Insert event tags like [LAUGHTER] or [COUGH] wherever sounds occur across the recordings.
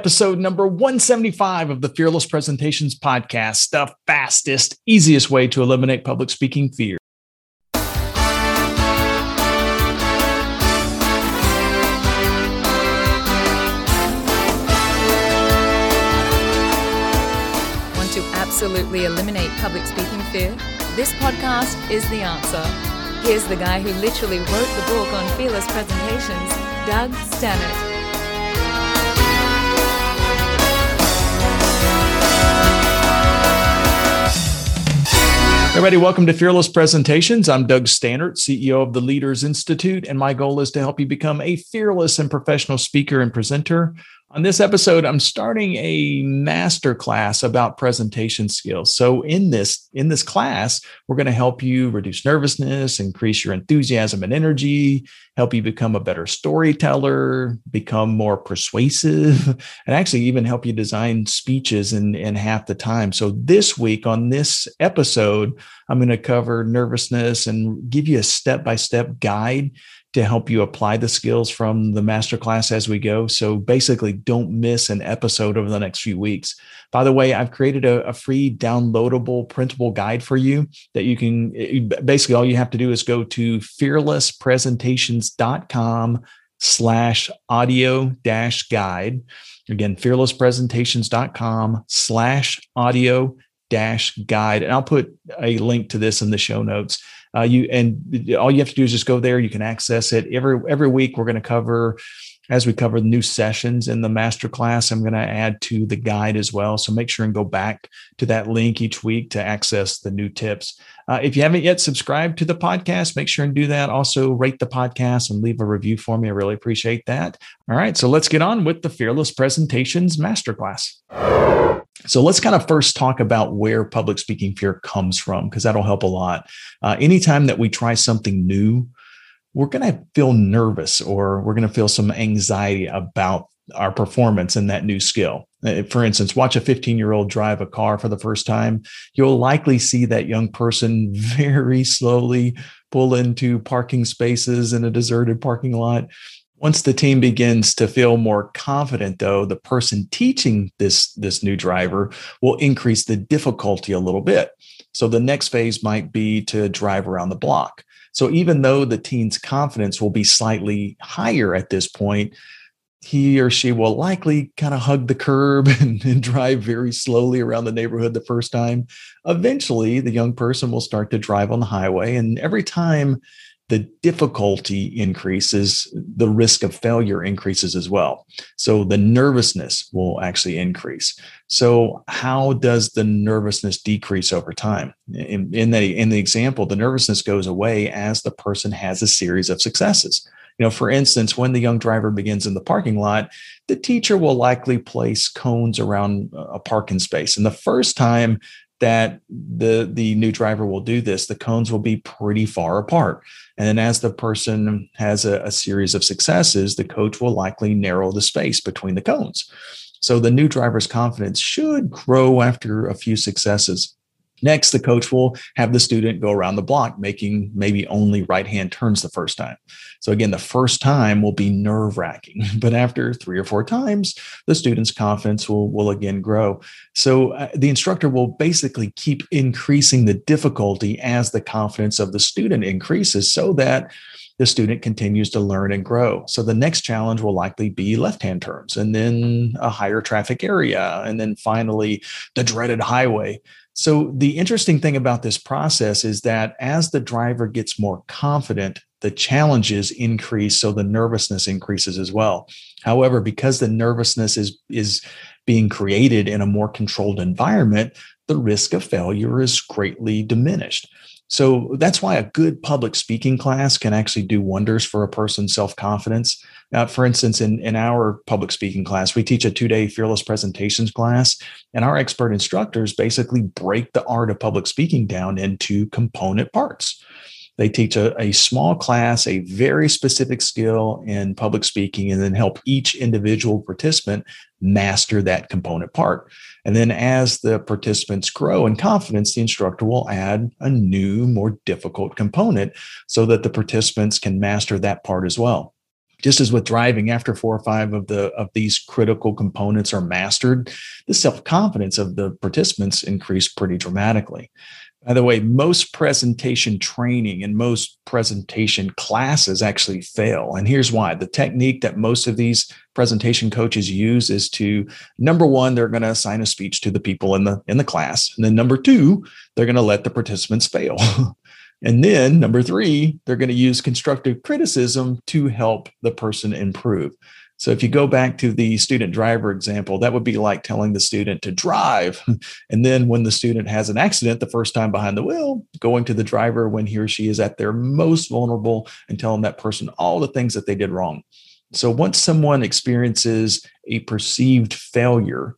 episode number 175 of the Fearless Presentations podcast, the fastest, easiest way to eliminate public speaking fear. Want to absolutely eliminate public speaking fear? This podcast is the answer. Here's the guy who literally wrote the book on fearless presentations, Doug Staneart. Everybody, welcome to Fearless Presentations. I'm Doug Staneart, CEO of the Leaders Institute, and my goal is to help you become a fearless and professional speaker and presenter on this episode, I'm starting a master class about presentation skills. So in this in this class, we're going to help you reduce nervousness, increase your enthusiasm and energy, help you become a better storyteller, become more persuasive, [LAUGHS] and actually even help you design speeches in, in half the time. So this week on this episode, I'm going to cover nervousness and give you a step-by-step guide to help you apply the skills from the masterclass as we go. So basically, don't miss an episode over the next few weeks. By the way, I've created a, a free downloadable printable guide for you that you can basically all you have to do is go to fearlesspresentations.com slash audio dash guide. Again, fearlesspresentations.com slash audio dash guide. And I'll put a link to this in the show notes. Uh, you and all you have to do is just go there. You can access it every every week. We're going to cover as we cover new sessions in the masterclass. I'm going to add to the guide as well. So make sure and go back to that link each week to access the new tips. Uh, if you haven't yet subscribed to the podcast, make sure and do that. Also, rate the podcast and leave a review for me. I really appreciate that. All right, so let's get on with the Fearless Presentations Masterclass. So let's kind of first talk about where public speaking fear comes from, because that'll help a lot. Uh, anytime that we try something new, we're going to feel nervous or we're going to feel some anxiety about our performance in that new skill. Uh, for instance, watch a 15 year old drive a car for the first time. You'll likely see that young person [LAUGHS] very slowly pull into parking spaces in a deserted parking lot once the team begins to feel more confident, though, the person teaching this, this new driver will increase the difficulty a little bit. So the next phase might be to drive around the block. So even though the teen's confidence will be slightly higher at this point, he or she will likely kind of hug the curb [LAUGHS] and, and, drive very slowly around the neighborhood the first time. Eventually, the young person will start to drive on the highway. And every time the difficulty increases, the risk of failure increases as well. So the nervousness will actually increase. So how does the nervousness decrease over time? In, in the in the example, the nervousness goes away as the person has a series of successes. You know, for instance, when the young driver begins in the parking lot, the teacher will likely place cones around a parking space. And the first time that the the new driver will do this the cones will be pretty far apart. And then as the person has a, a, series of successes the coach will likely narrow the space between the cones. So the new driver's confidence should grow after a few successes Next, the coach will have the student go around the block, making maybe only right hand turns the first time. So, again, the first time will be nerve wracking, [LAUGHS] but after three or four times, the student's confidence will, will again grow. So, uh, the instructor will basically keep increasing the difficulty as the confidence of the student increases so that the student continues to learn and grow. So the next challenge will likely be left hand turns and then a higher traffic area. And then finally, the dreaded highway. So, the interesting thing about this process is that as the driver gets more confident, the challenges increase, so the nervousness increases as well. However, because the nervousness is, is being created in a more controlled environment, the risk of failure is greatly diminished. So that's why a good public speaking class can actually do wonders for a person's self confidence. Uh, for instance, in, in our public speaking class, we teach a two day fearless presentations class, and our expert instructors basically break the art of public speaking down into component parts. They teach a, a small class, a very specific skill in public speaking, and then help each individual participant master that component part. And then as the participants grow in confidence, the instructor will add a new, more difficult component so that the participants can master that part as well. just as with driving after four or five of the of these critical components are mastered the self-confidence of the participants increase pretty dramatically by the way most presentation training and most presentation classes actually fail. And here's why. The technique that most of these presentation coaches use is to number one they're going to assign a speech to the people in the in the class. And then number two they're going to let the participants fail. [LAUGHS] And then number three, they're going to use constructive criticism to help the person improve. So if you go back to the student driver example, that would be like telling the student to drive. [LAUGHS] And then when the student has an accident the first time behind the wheel, going to the driver when he or she is at their most vulnerable and telling that person all the things that they did wrong. So once someone experiences a perceived failure,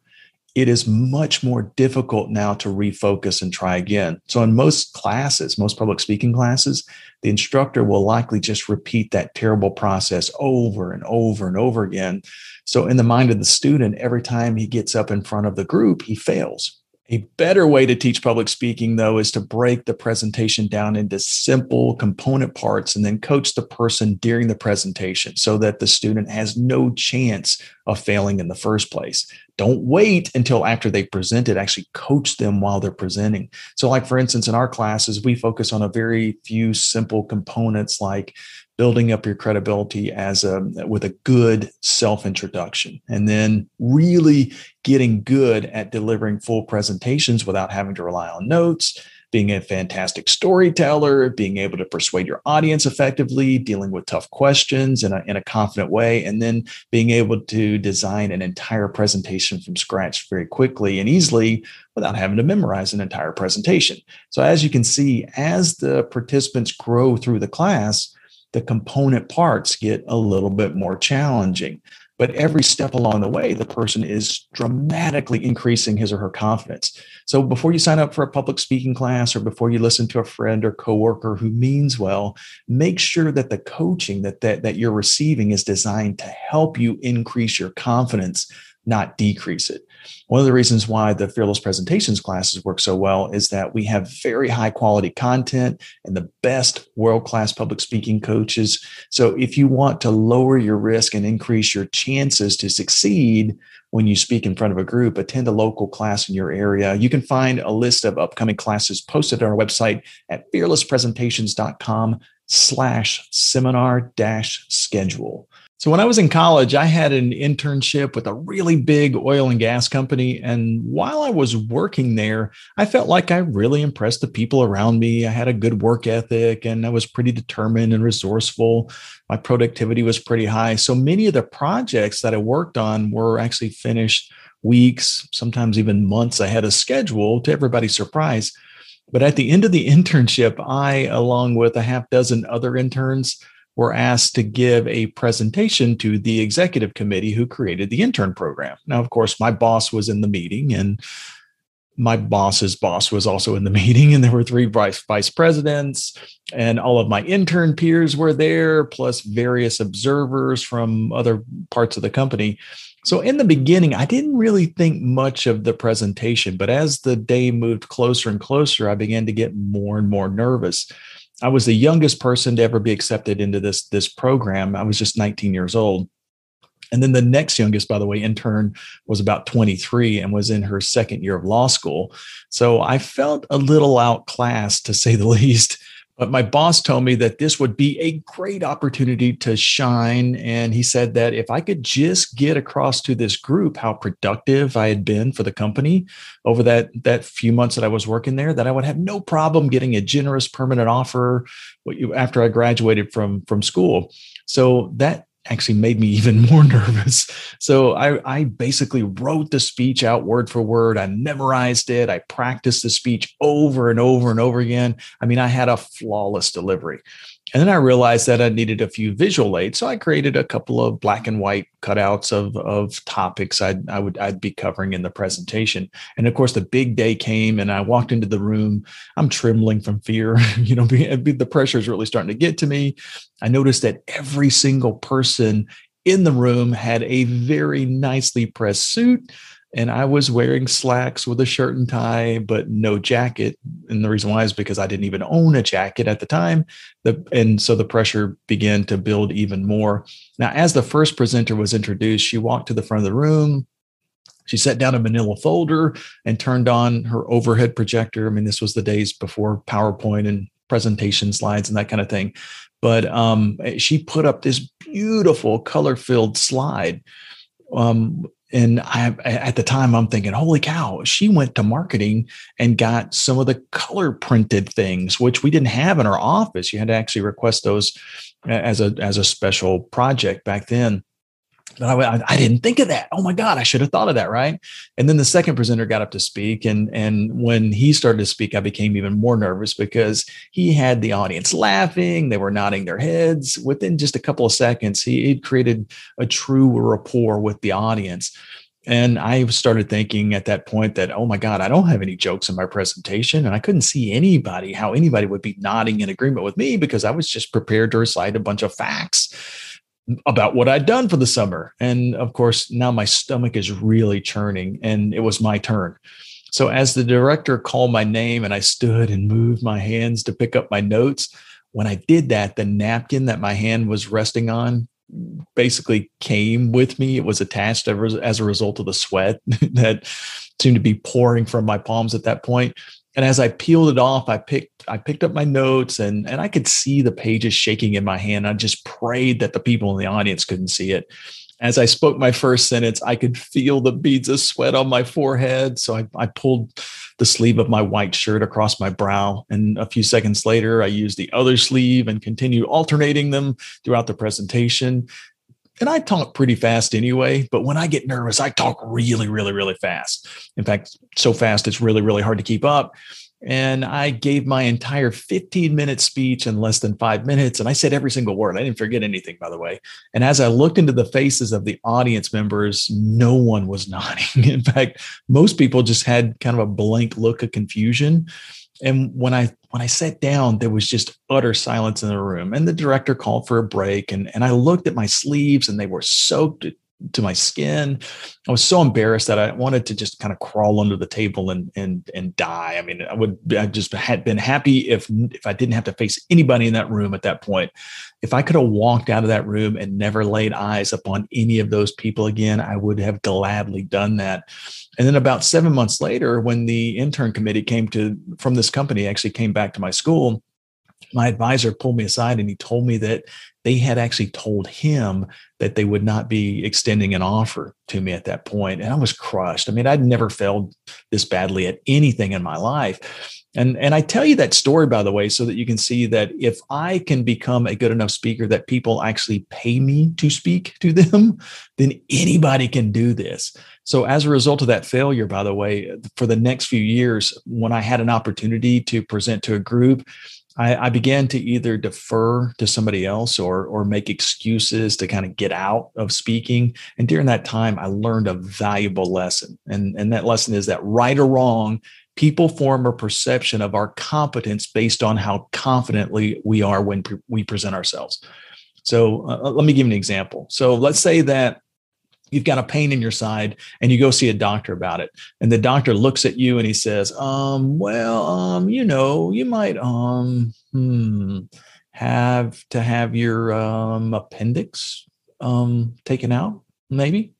it is much more difficult now to refocus and try again. So, in most classes, most public speaking classes, the instructor will likely just repeat that terrible process over and over and over again. So, in the mind of the student, every time he gets up in front of the group, he fails. A better way to teach public speaking, though, is to break the presentation down into simple component parts and then coach the person during the presentation so that the student has no chance of failing in the first place. Don't wait until after they present it, actually coach them while they're presenting. So, like for instance, in our classes, we focus on a very few simple components like building up your credibility as a with a good self introduction and then really getting good at delivering full presentations without having to rely on notes being a fantastic storyteller being able to persuade your audience effectively dealing with tough questions in a, in a confident way and then being able to design an entire presentation from scratch very quickly and easily without having to memorize an entire presentation. So as you can see as the participants grow through the class the component parts get a little bit more challenging. But every step along the way, the person is dramatically increasing his or her confidence. So before you sign up for a public speaking class or before you listen to a friend or coworker who means well, make sure that the coaching that, that, that you're receiving is designed to help you increase your confidence, not decrease it. One of the reasons why the Fearless Presentations classes work so well is that we have very high quality content and the best world class public speaking coaches. So if you want to lower your risk and increase your chances to succeed when you speak in front of a group, attend a local class in your area. You can find a list of upcoming classes posted on our website at fearlesspresentations.com slash seminar dash schedule. So when I was in college, I had an internship with a really big oil and gas company. And while I was working there, I felt like I really impressed the people around me. I had a good work ethic and I was pretty determined and resourceful. My productivity was pretty high. So many of the projects that I worked on were actually finished weeks, sometimes even months ahead of schedule to everybody's surprise. But at the end of the [LAUGHS] internship, I, along with a half dozen other interns, were asked to give a presentation to the executive committee who created the intern program. Now, of course, my boss was in the meeting and my boss's boss was also in the [LAUGHS] meeting and there were three vice, vice presidents and all of my intern peers were there plus various observers from other parts of the company so in the beginning i didn't really think much of the presentation but as the day moved closer and closer i began to get more and more nervous I was the youngest person to ever be accepted into this this program. I was just 19 years old. And then the next youngest, by the way, intern was about 23 and was in her second year of law school. So I felt a little outclassed, to say the [LAUGHS] least. But my boss told me that this would be a great opportunity to shine. And he said that if I could just get across to this group how productive I had been for the company over that, that few months that I was working there, that I would have no problem getting a generous permanent offer after I graduated from, from school. So that actually made me [LAUGHS] even more nervous. So I, I, basically wrote the speech out word for word. I memorized it. I practiced the speech over and over and over again. I mean, I had a flawless delivery. And then I realized that I needed a few visual aids. So I created a couple of black and white cutouts of, of topics I'd, I would, I'd be covering in the presentation. And of course, the big day came and I walked into the room. I'm trembling from fear. [LAUGHS] you know, the pressure is really starting to get to me. I noticed that every single person in the room had a very nicely pressed suit and I was wearing slacks with a shirt and tie, but no jacket. And the reason why is because I didn't even own a jacket at the time. The, and so the pressure began to build even more. Now, as the first presenter was introduced, she walked to the front of the room. She sat down a manila folder and turned on her overhead projector. I mean, this was the days before PowerPoint and presentation slides and that kind of thing. But um, she put up this beautiful color filled slide um, and I, at the time i'm thinking holy cow she went to marketing and got some of the color printed things which we didn't have in our office. You had to actually request those as a as a special project back then but I, I, didn't think of that. Oh my God, I should have thought of that, right? And then the second presenter got up to speak, and and when he started to speak, I became even more nervous because he had the audience laughing, they were nodding their heads. Within just a couple of seconds, he had created a true rapport with the audience. And I started thinking at that point that, oh my God, I don't have any jokes in my presentation. And I couldn't see anybody, how anybody would be nodding in agreement with me because I was just prepared to recite a bunch of facts about what I'd done for the summer. And of course, now my stomach is really churning and it was my turn. So as the director called my name and I stood and moved my hands to pick up my notes, when I did that, the napkin that my hand was resting on basically came with me. It was attached as a result of the sweat [LAUGHS] that seemed to be pouring from my palms at that point and as I peeled it off, I picked I picked up my notes and and I could see the pages shaking in my hand. I just prayed that the people in the audience couldn't see it. As I spoke my first sentence, I could feel the beads of sweat on my forehead. So I, I pulled the sleeve of my white shirt across my brow. And a few seconds later, I used the other sleeve and continued alternating them throughout the presentation and I talk pretty fast anyway, but when I get nervous, I talk really, really, really fast. In fact, so fast it's really, really hard to keep up. And I gave my entire 15 minute speech in less than five minutes. And I said every single word. I didn't forget anything, by the way. And as I looked into the faces of the audience members, no one was [LAUGHS] nodding. In fact, most people just had kind of a blank look of confusion. And when I when I sat down, there was just utter silence in the room. And the director called for a break. And, and I looked at my sleeves and they were soaked to my skin. I was so embarrassed that I wanted to just kind of crawl under the table and and and die. I mean, I would I just had been happy if if I didn't have to face anybody in that room at that point. If I could have walked out of that room and never laid eyes upon any of those people again, I would have gladly done that. And then about 7 months later when the intern committee came to from this company actually came back to my school, my advisor pulled me aside and he told me that they had actually told him that they would not be extending an offer to me at that point. And i was crushed. I mean i'd never failed this badly at anything in my life. And and i tell you that story by the way so that you can see that if i can become a good enough speaker that people actually pay me to speak to them then anybody can do this. So as a result of that failure by the way for the next few years when i had an opportunity to present to a group I, I, began to either defer to somebody else or or make excuses to kind of get out of speaking. And during that time, I learned a valuable lesson. And, and that lesson is that right or wrong, people form a perception of our competence based on how confidently we are when pre- we present ourselves. So uh, let me give an example. So let's say that you've got a pain in your side and you go see a doctor about it. And the doctor looks at you and he says um well um you know you might um hmm, have to have your um appendix um taken out maybe?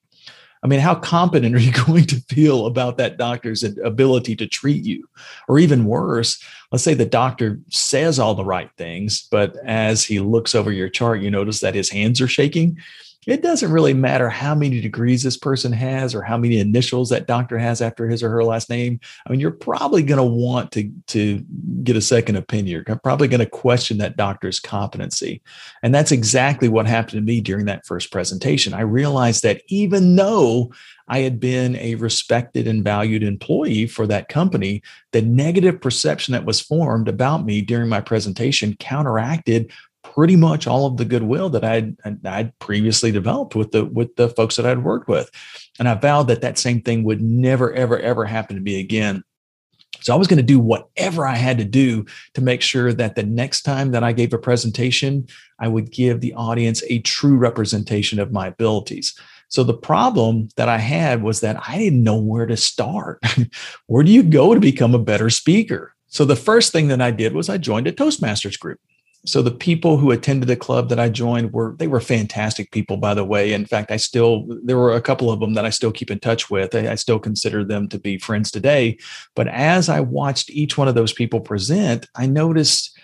I mean, how competent are you [LAUGHS] going to feel about that doctor's ability to treat you? Or even worse, let's say the doctor says all the right things, but as he looks over your chart, you notice that his hands are shaking it doesn't really matter how many degrees this person has or how many initials that doctor has after his or her last name. I mean, you're probably going to want to to get a second opinion. You're probably going to question that doctor's competency. And that's exactly what happened to me during that first presentation. I realized that even though I had been a respected and valued employee for that company, the negative perception that was formed about me during my presentation counteracted pretty much all of the goodwill that I'd, I'd previously developed with the with the folks that I'd worked with, and I vowed that that same thing would never ever ever happen to me again. So I was going to do whatever I had to do to make sure that the next time that I gave a presentation, I would give the audience a true representation of my abilities. So the problem that I had was that I didn't know where to start. [LAUGHS] where do you go to become a better speaker? So the first thing that I did was I joined a Toastmasters group so the people who attended the club that I joined were they were fantastic people, by the way. In fact, I still there were a couple of them that I still keep in touch with. I, I, still consider them to be friends today. But as I watched each one of those people present, I noticed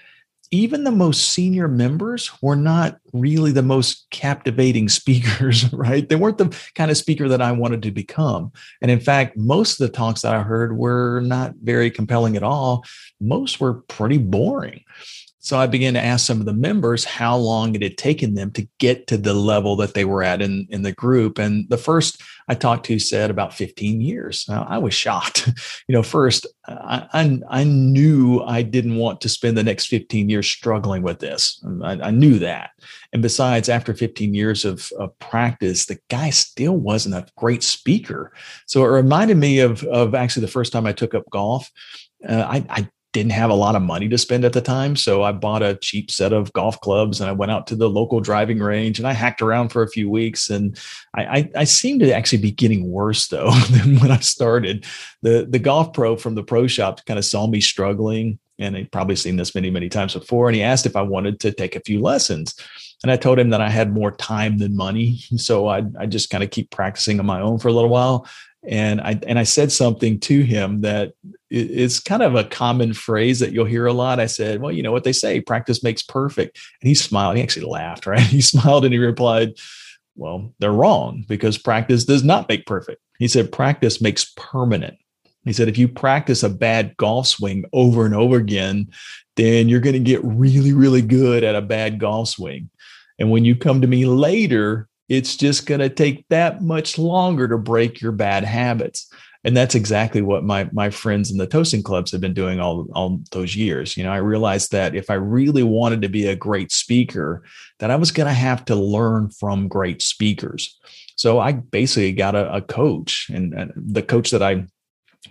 even the most senior members were not really the most captivating [LAUGHS] speakers, right? They weren't the kind of speaker that I wanted to become. And in fact, most of the talks that I heard were not very compelling at all. Most were pretty boring. So I began to ask some of the members how long it had taken them to get to the level that they were at in, in the group. And the first I talked to said about 15 years. Now, I was shocked. [LAUGHS] you know, first, I, I, I, knew I didn't want to spend the next 15 years struggling with this. I, I knew that. And besides, after 15 years of, of practice, the guy still wasn't a great speaker. So it reminded me of, of actually the first time I took up golf. Uh, I, I, didn't have a lot of money to spend at the time. So I bought a cheap set of golf clubs and I went out to the local driving range and I hacked around for a few weeks. And I, I, I seem to actually be getting worse though [LAUGHS] than when I started. The, the golf pro from the pro shop kind of saw me struggling and he'd probably seen this many, many times before. And he asked if I wanted to take a few lessons. And I told him that I had more time than money. [LAUGHS] So I, I just kind of keep practicing on my own for a little while and I and I said something to him that it's kind of a common phrase that you'll hear a lot. I said, "Well, you know what they say, practice makes perfect." And he smiled. He actually laughed, [LAUGHS] right? He smiled and he replied, "Well, they're wrong because practice does not make perfect." He said, "Practice makes permanent." He said, "If you practice a bad golf swing over and over again, then you're going to get really, really good at a bad golf swing." And when you come to me later it's just going to take that much longer to break your bad habits. And that's exactly what my my friends in the toasting clubs have been doing all all those years. You know i realized that if i really wanted to be a great speaker that i was going to have to learn from great speakers. So i basically got a, a coach and, and the coach that i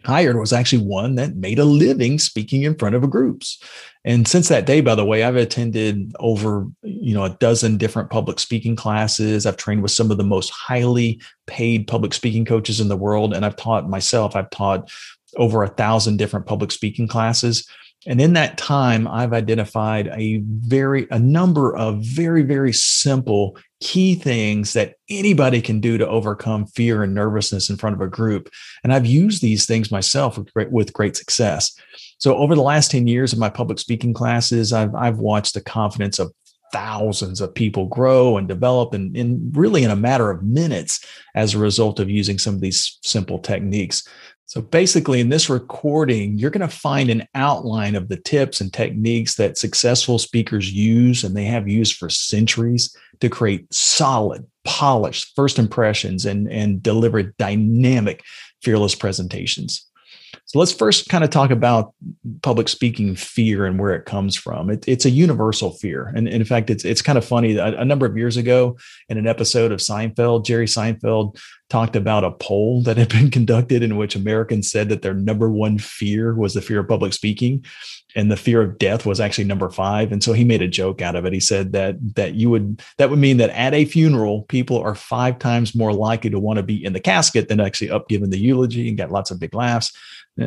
hired was actually one that made a living speaking in front of groups. And since that day, by the way, I've attended over, you know, a dozen different public speaking classes. I've trained with some of the most highly paid public speaking coaches in the world. And I've taught myself, I've taught over a thousand different public speaking classes. And in that time, I've identified a very, a number of very, very simple key things that anybody can do to overcome fear and nervousness in front of a group. And I've used these things myself with great, with great success. So over the last 10 years of my public speaking classes, I've, I've watched the confidence of thousands of people grow and develop and, and really in a matter of minutes as a result of using some of these simple techniques. So basically, in this recording, you're going to find an outline of the tips and techniques that successful speakers use and they have used for centuries to create solid, polished first impressions and, and deliver dynamic, fearless presentations. So let's first kind of talk about public speaking fear and where it comes from. It, it's a universal fear, and, and, in fact, it's it's kind of funny. A, a, number of years ago, in an episode of Seinfeld, Jerry Seinfeld talked about a poll that had been [LAUGHS] conducted in which Americans said that their number one fear was the fear of public speaking, and the fear of death was actually number five. And so he made a joke out of it. He said that that you would that would mean that at a funeral, people are five times more likely to want to be in the casket than actually up giving the eulogy and get lots of big laughs.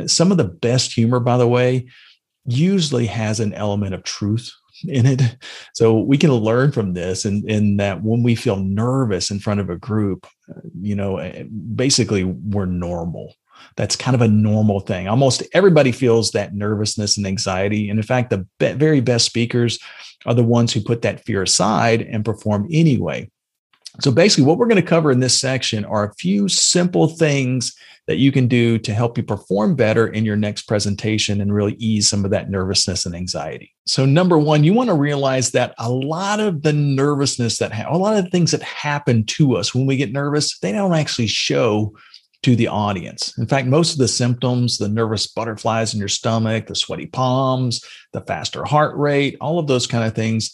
Some of the best humor, by the way, usually has an element of truth in it. So we can learn from this and in, in that when we feel nervous in front of a group, uh, you know, eh, basically we're normal. That's kind of a normal thing. Almost everybody feels that nervousness and anxiety. And in fact, the be- very best speakers are the ones who put that fear aside and perform anyway. So basically, what we're going to cover in this section are a few simple things that you can do to help you perform better in your next presentation and really ease some of that nervousness and anxiety. So, number one, you want to realize that a lot of the nervousness that ha- a lot of the things that happen to us when we get nervous, they don't actually show to the audience. In fact, most of the symptoms, the nervous butterflies in your stomach, the sweaty palms, the faster heart rate, all of those kind of things,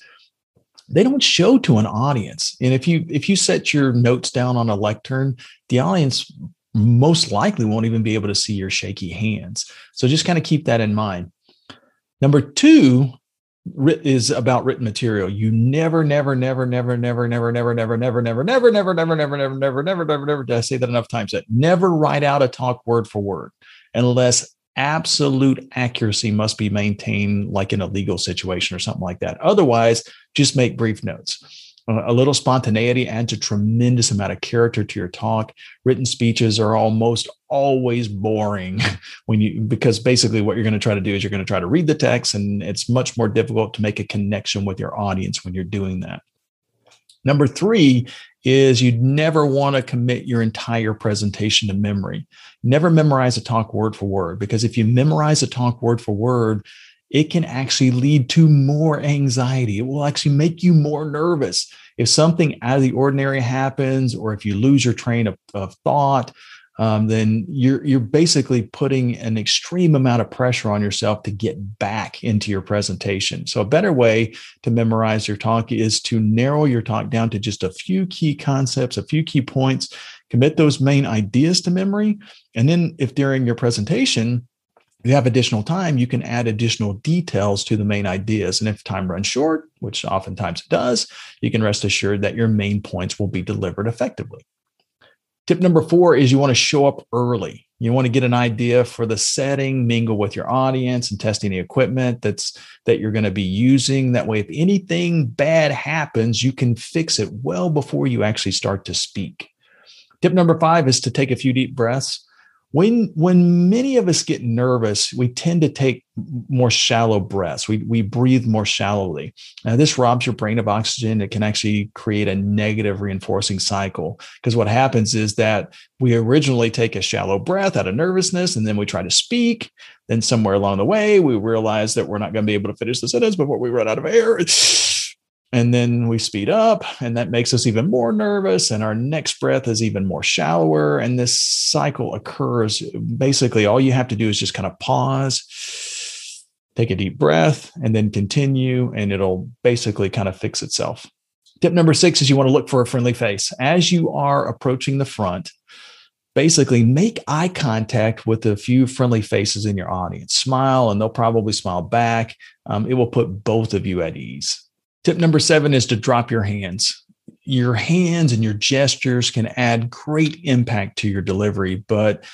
they don't show to an audience. And if you if you set your notes down on a lectern, the audience most likely won't even be able to see your shaky hands. So just kind of keep that in mind. Number two, is about written material. You never, never, never, never, never, never, never, never, never, never, never, never, never, never, never, never, never, never, never. Did I say that enough times? That never write out a talk word for word unless absolute accuracy must be maintained, like in a legal situation or something like that. Otherwise, just make brief notes. Uh, a little spontaneity adds a tremendous amount of character to your talk. Written speeches are almost always boring [LAUGHS] when you because basically what you're going to try to do is you're going to try to read the text and it's much more difficult to make a connection with your audience when you're doing that. Number 3 is you'd never want to commit your entire presentation to memory. Never memorize a talk word for word because if you memorize a talk word for word, it can actually lead to more anxiety. It will actually make you more nervous. If something out of the ordinary happens, or if you lose your train of, of thought, um, then you're you're basically putting an extreme amount of pressure on yourself to get back into your presentation. So a better way to memorize your talk is to narrow your talk down to just a few key concepts, a few key points, commit those main ideas to memory, and then if during your presentation you have additional time, you can add additional details to the main ideas. And if time runs short, which oftentimes it does, you can rest assured that your main points will be delivered effectively. Tip number four is you want to show up early. You want to get an idea for the setting, mingle with your audience, and testing the equipment that's that you're going to be using. That way, if anything bad happens, you can fix it well before you actually start to speak. Tip number five is to take a few deep breaths when when many of us get nervous we tend to take more shallow breaths. We, we breathe more shallowly. Now this robs your brain of oxygen. It can actually create a negative reinforcing cycle. Because what happens is that we originally take a shallow breath out of nervousness and then we try to speak. Then somewhere along the way we realize that we're not going to be able to finish the sentence before we run out of air and then we speed up and that makes us even more nervous and our next breath is even more shallower and this cycle occurs. Basically all you have to do is just kind of pause take a deep breath and then continue and it'll basically kind of fix itself. Tip number six is you want to look for a friendly face. As you are approaching the front basically make eye contact with a few friendly faces in your audience. Smile and they'll probably smile back. Um, it will put both of you at ease Tip number seven is to drop your hands. Your hands and your gestures can add great impact to your delivery, but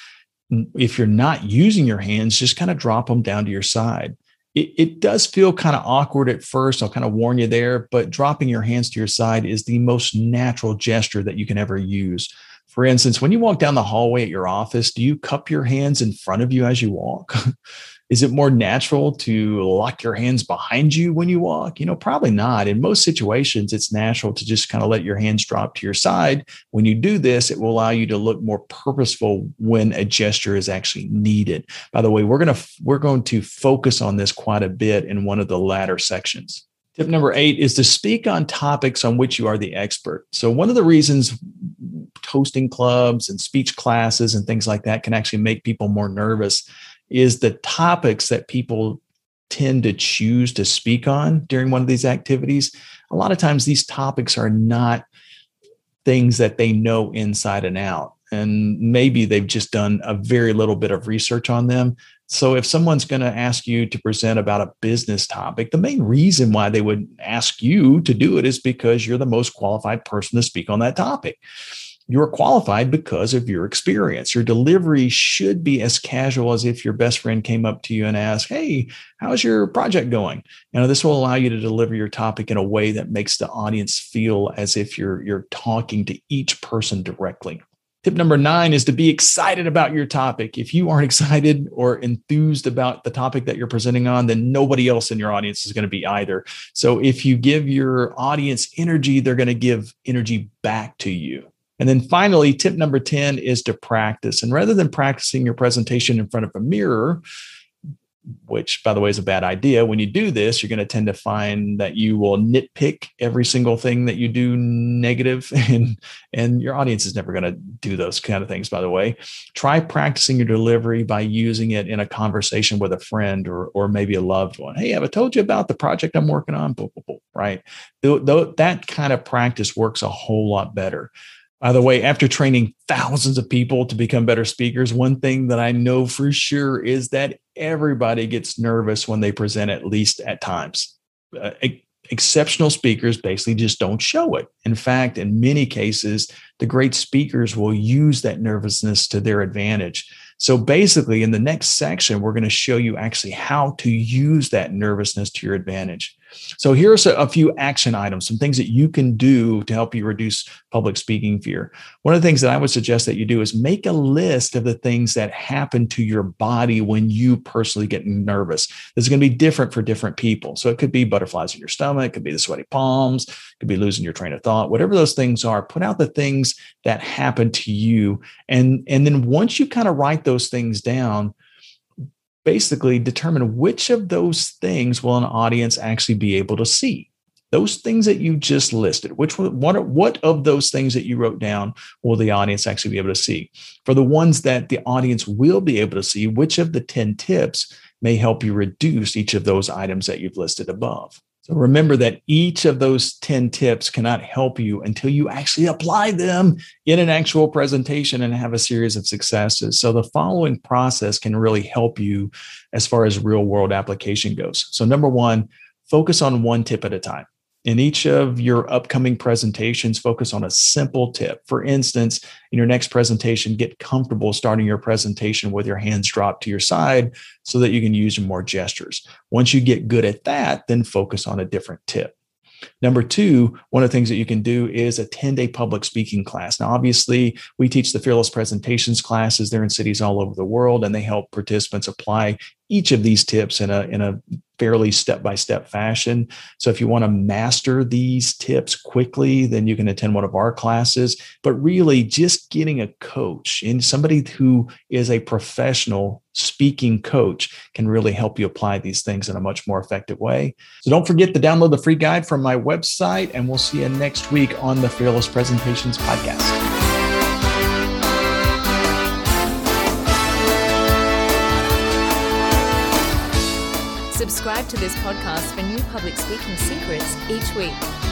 if you're not using your hands, just kind of drop them down to your side. It, it does feel kind of awkward at first. I'll kind of warn you there, but dropping your hands to your side is the most natural gesture that you can ever use. For instance, when you walk down the hallway at your office, do you cup your hands in front of you as you walk? [LAUGHS] Is it more natural to lock your hands behind you when you walk? You know, probably not. In most situations, it's natural to just kind of let your hands drop to your side. When you do this, it will allow you to look more purposeful when a gesture is actually needed. By the way, we're going to we're going to focus on this quite a bit in one of the latter sections. Tip number 8 is to speak on topics on which you are the expert. So one of the reasons toasting clubs and speech classes and things like that can actually make people more nervous is the topics that people tend to choose to speak on during one of these activities. A lot of times, these topics are not things that they know inside and out. And maybe they've just done a very little bit of research on them. So, if someone's going to ask you to present about a business topic, the main reason why they would ask you to do it is because you're the most qualified person to speak on that topic you're qualified because of your experience. Your delivery should be as casual as if your best friend came up to you and asked, Hey, how's your project going? You know, this will allow you to deliver your topic in a way that makes the audience feel as if you're, you're talking to each person directly. Tip number nine is to be excited about your topic. If you aren't [LAUGHS] excited or enthused about the topic that you're presenting on, then nobody else in your audience is going to be either. So if you give your audience energy, they're going to give energy back to you. And then finally, tip number 10 is to practice. And rather than practicing your presentation in front of a mirror, which by the way is a bad idea. When you do this, you're going to tend to find that you will nitpick every single thing that you do negative [LAUGHS] and and your audience is never going to do those kind of things by the way. Try practicing your delivery by using it in a conversation with a friend or or maybe a loved one. Hey, have I told you about the project I'm working on? Right? That kind of practice works a whole lot better. By the way, after training thousands of people to become better speakers, one thing that I know for sure is that everybody gets nervous when they present at least at times. uh, exceptional speakers basically just don't show it. In fact, in many cases, the great speakers will use that nervousness to their advantage. So basically, in the next section, we're going to show you actually how to use that nervousness to your advantage. So here's a, a, few action items, some things that you can do to help you reduce public speaking fear. One of the things that I would suggest that you do is make a list of the things that happen to your body when you personally get nervous. This is going to be different for different people. So it could be butterflies in your stomach, it could be the sweaty palms, it could be losing your train of thought, whatever those things are, put out the things that happen to you. And, and then once you kind of write those things down, basically determine which of those things will an audience actually be able to see. Those things that you just listed which what what of those things that you wrote down will the audience actually be able to see? For the ones that the audience will be able to see which of the 10 tips may help you reduce each of those items that you've listed above so remember that each of those 10 tips cannot help you until you actually apply them in an actual presentation and have a series of successes. So the following process can really help you as far as real world application goes. So number one, focus on one tip at a time in each of your upcoming presentations, focus on a simple tip. For instance, in your next presentation, get comfortable starting your presentation with your hands dropped to your side so that you can use more gestures. Once you get good at that, then focus on a different tip. Number two, one of the things that you can do is attend a public speaking class. Now, obviously, we teach the Fearless Presentations classes. They're in cities all over the world, and they help participants apply each of these tips in a, in a fairly step by step fashion. So if you want to master these tips quickly, then you can attend one of our classes. But really, just getting a coach and somebody who is a professional speaking coach can really help you apply these things in a much more effective way. So don't forget to download the free guide from my website, and we'll see you next week on the Fearless Presentations podcast. Subscribe to this podcast for new public speaking secrets each week.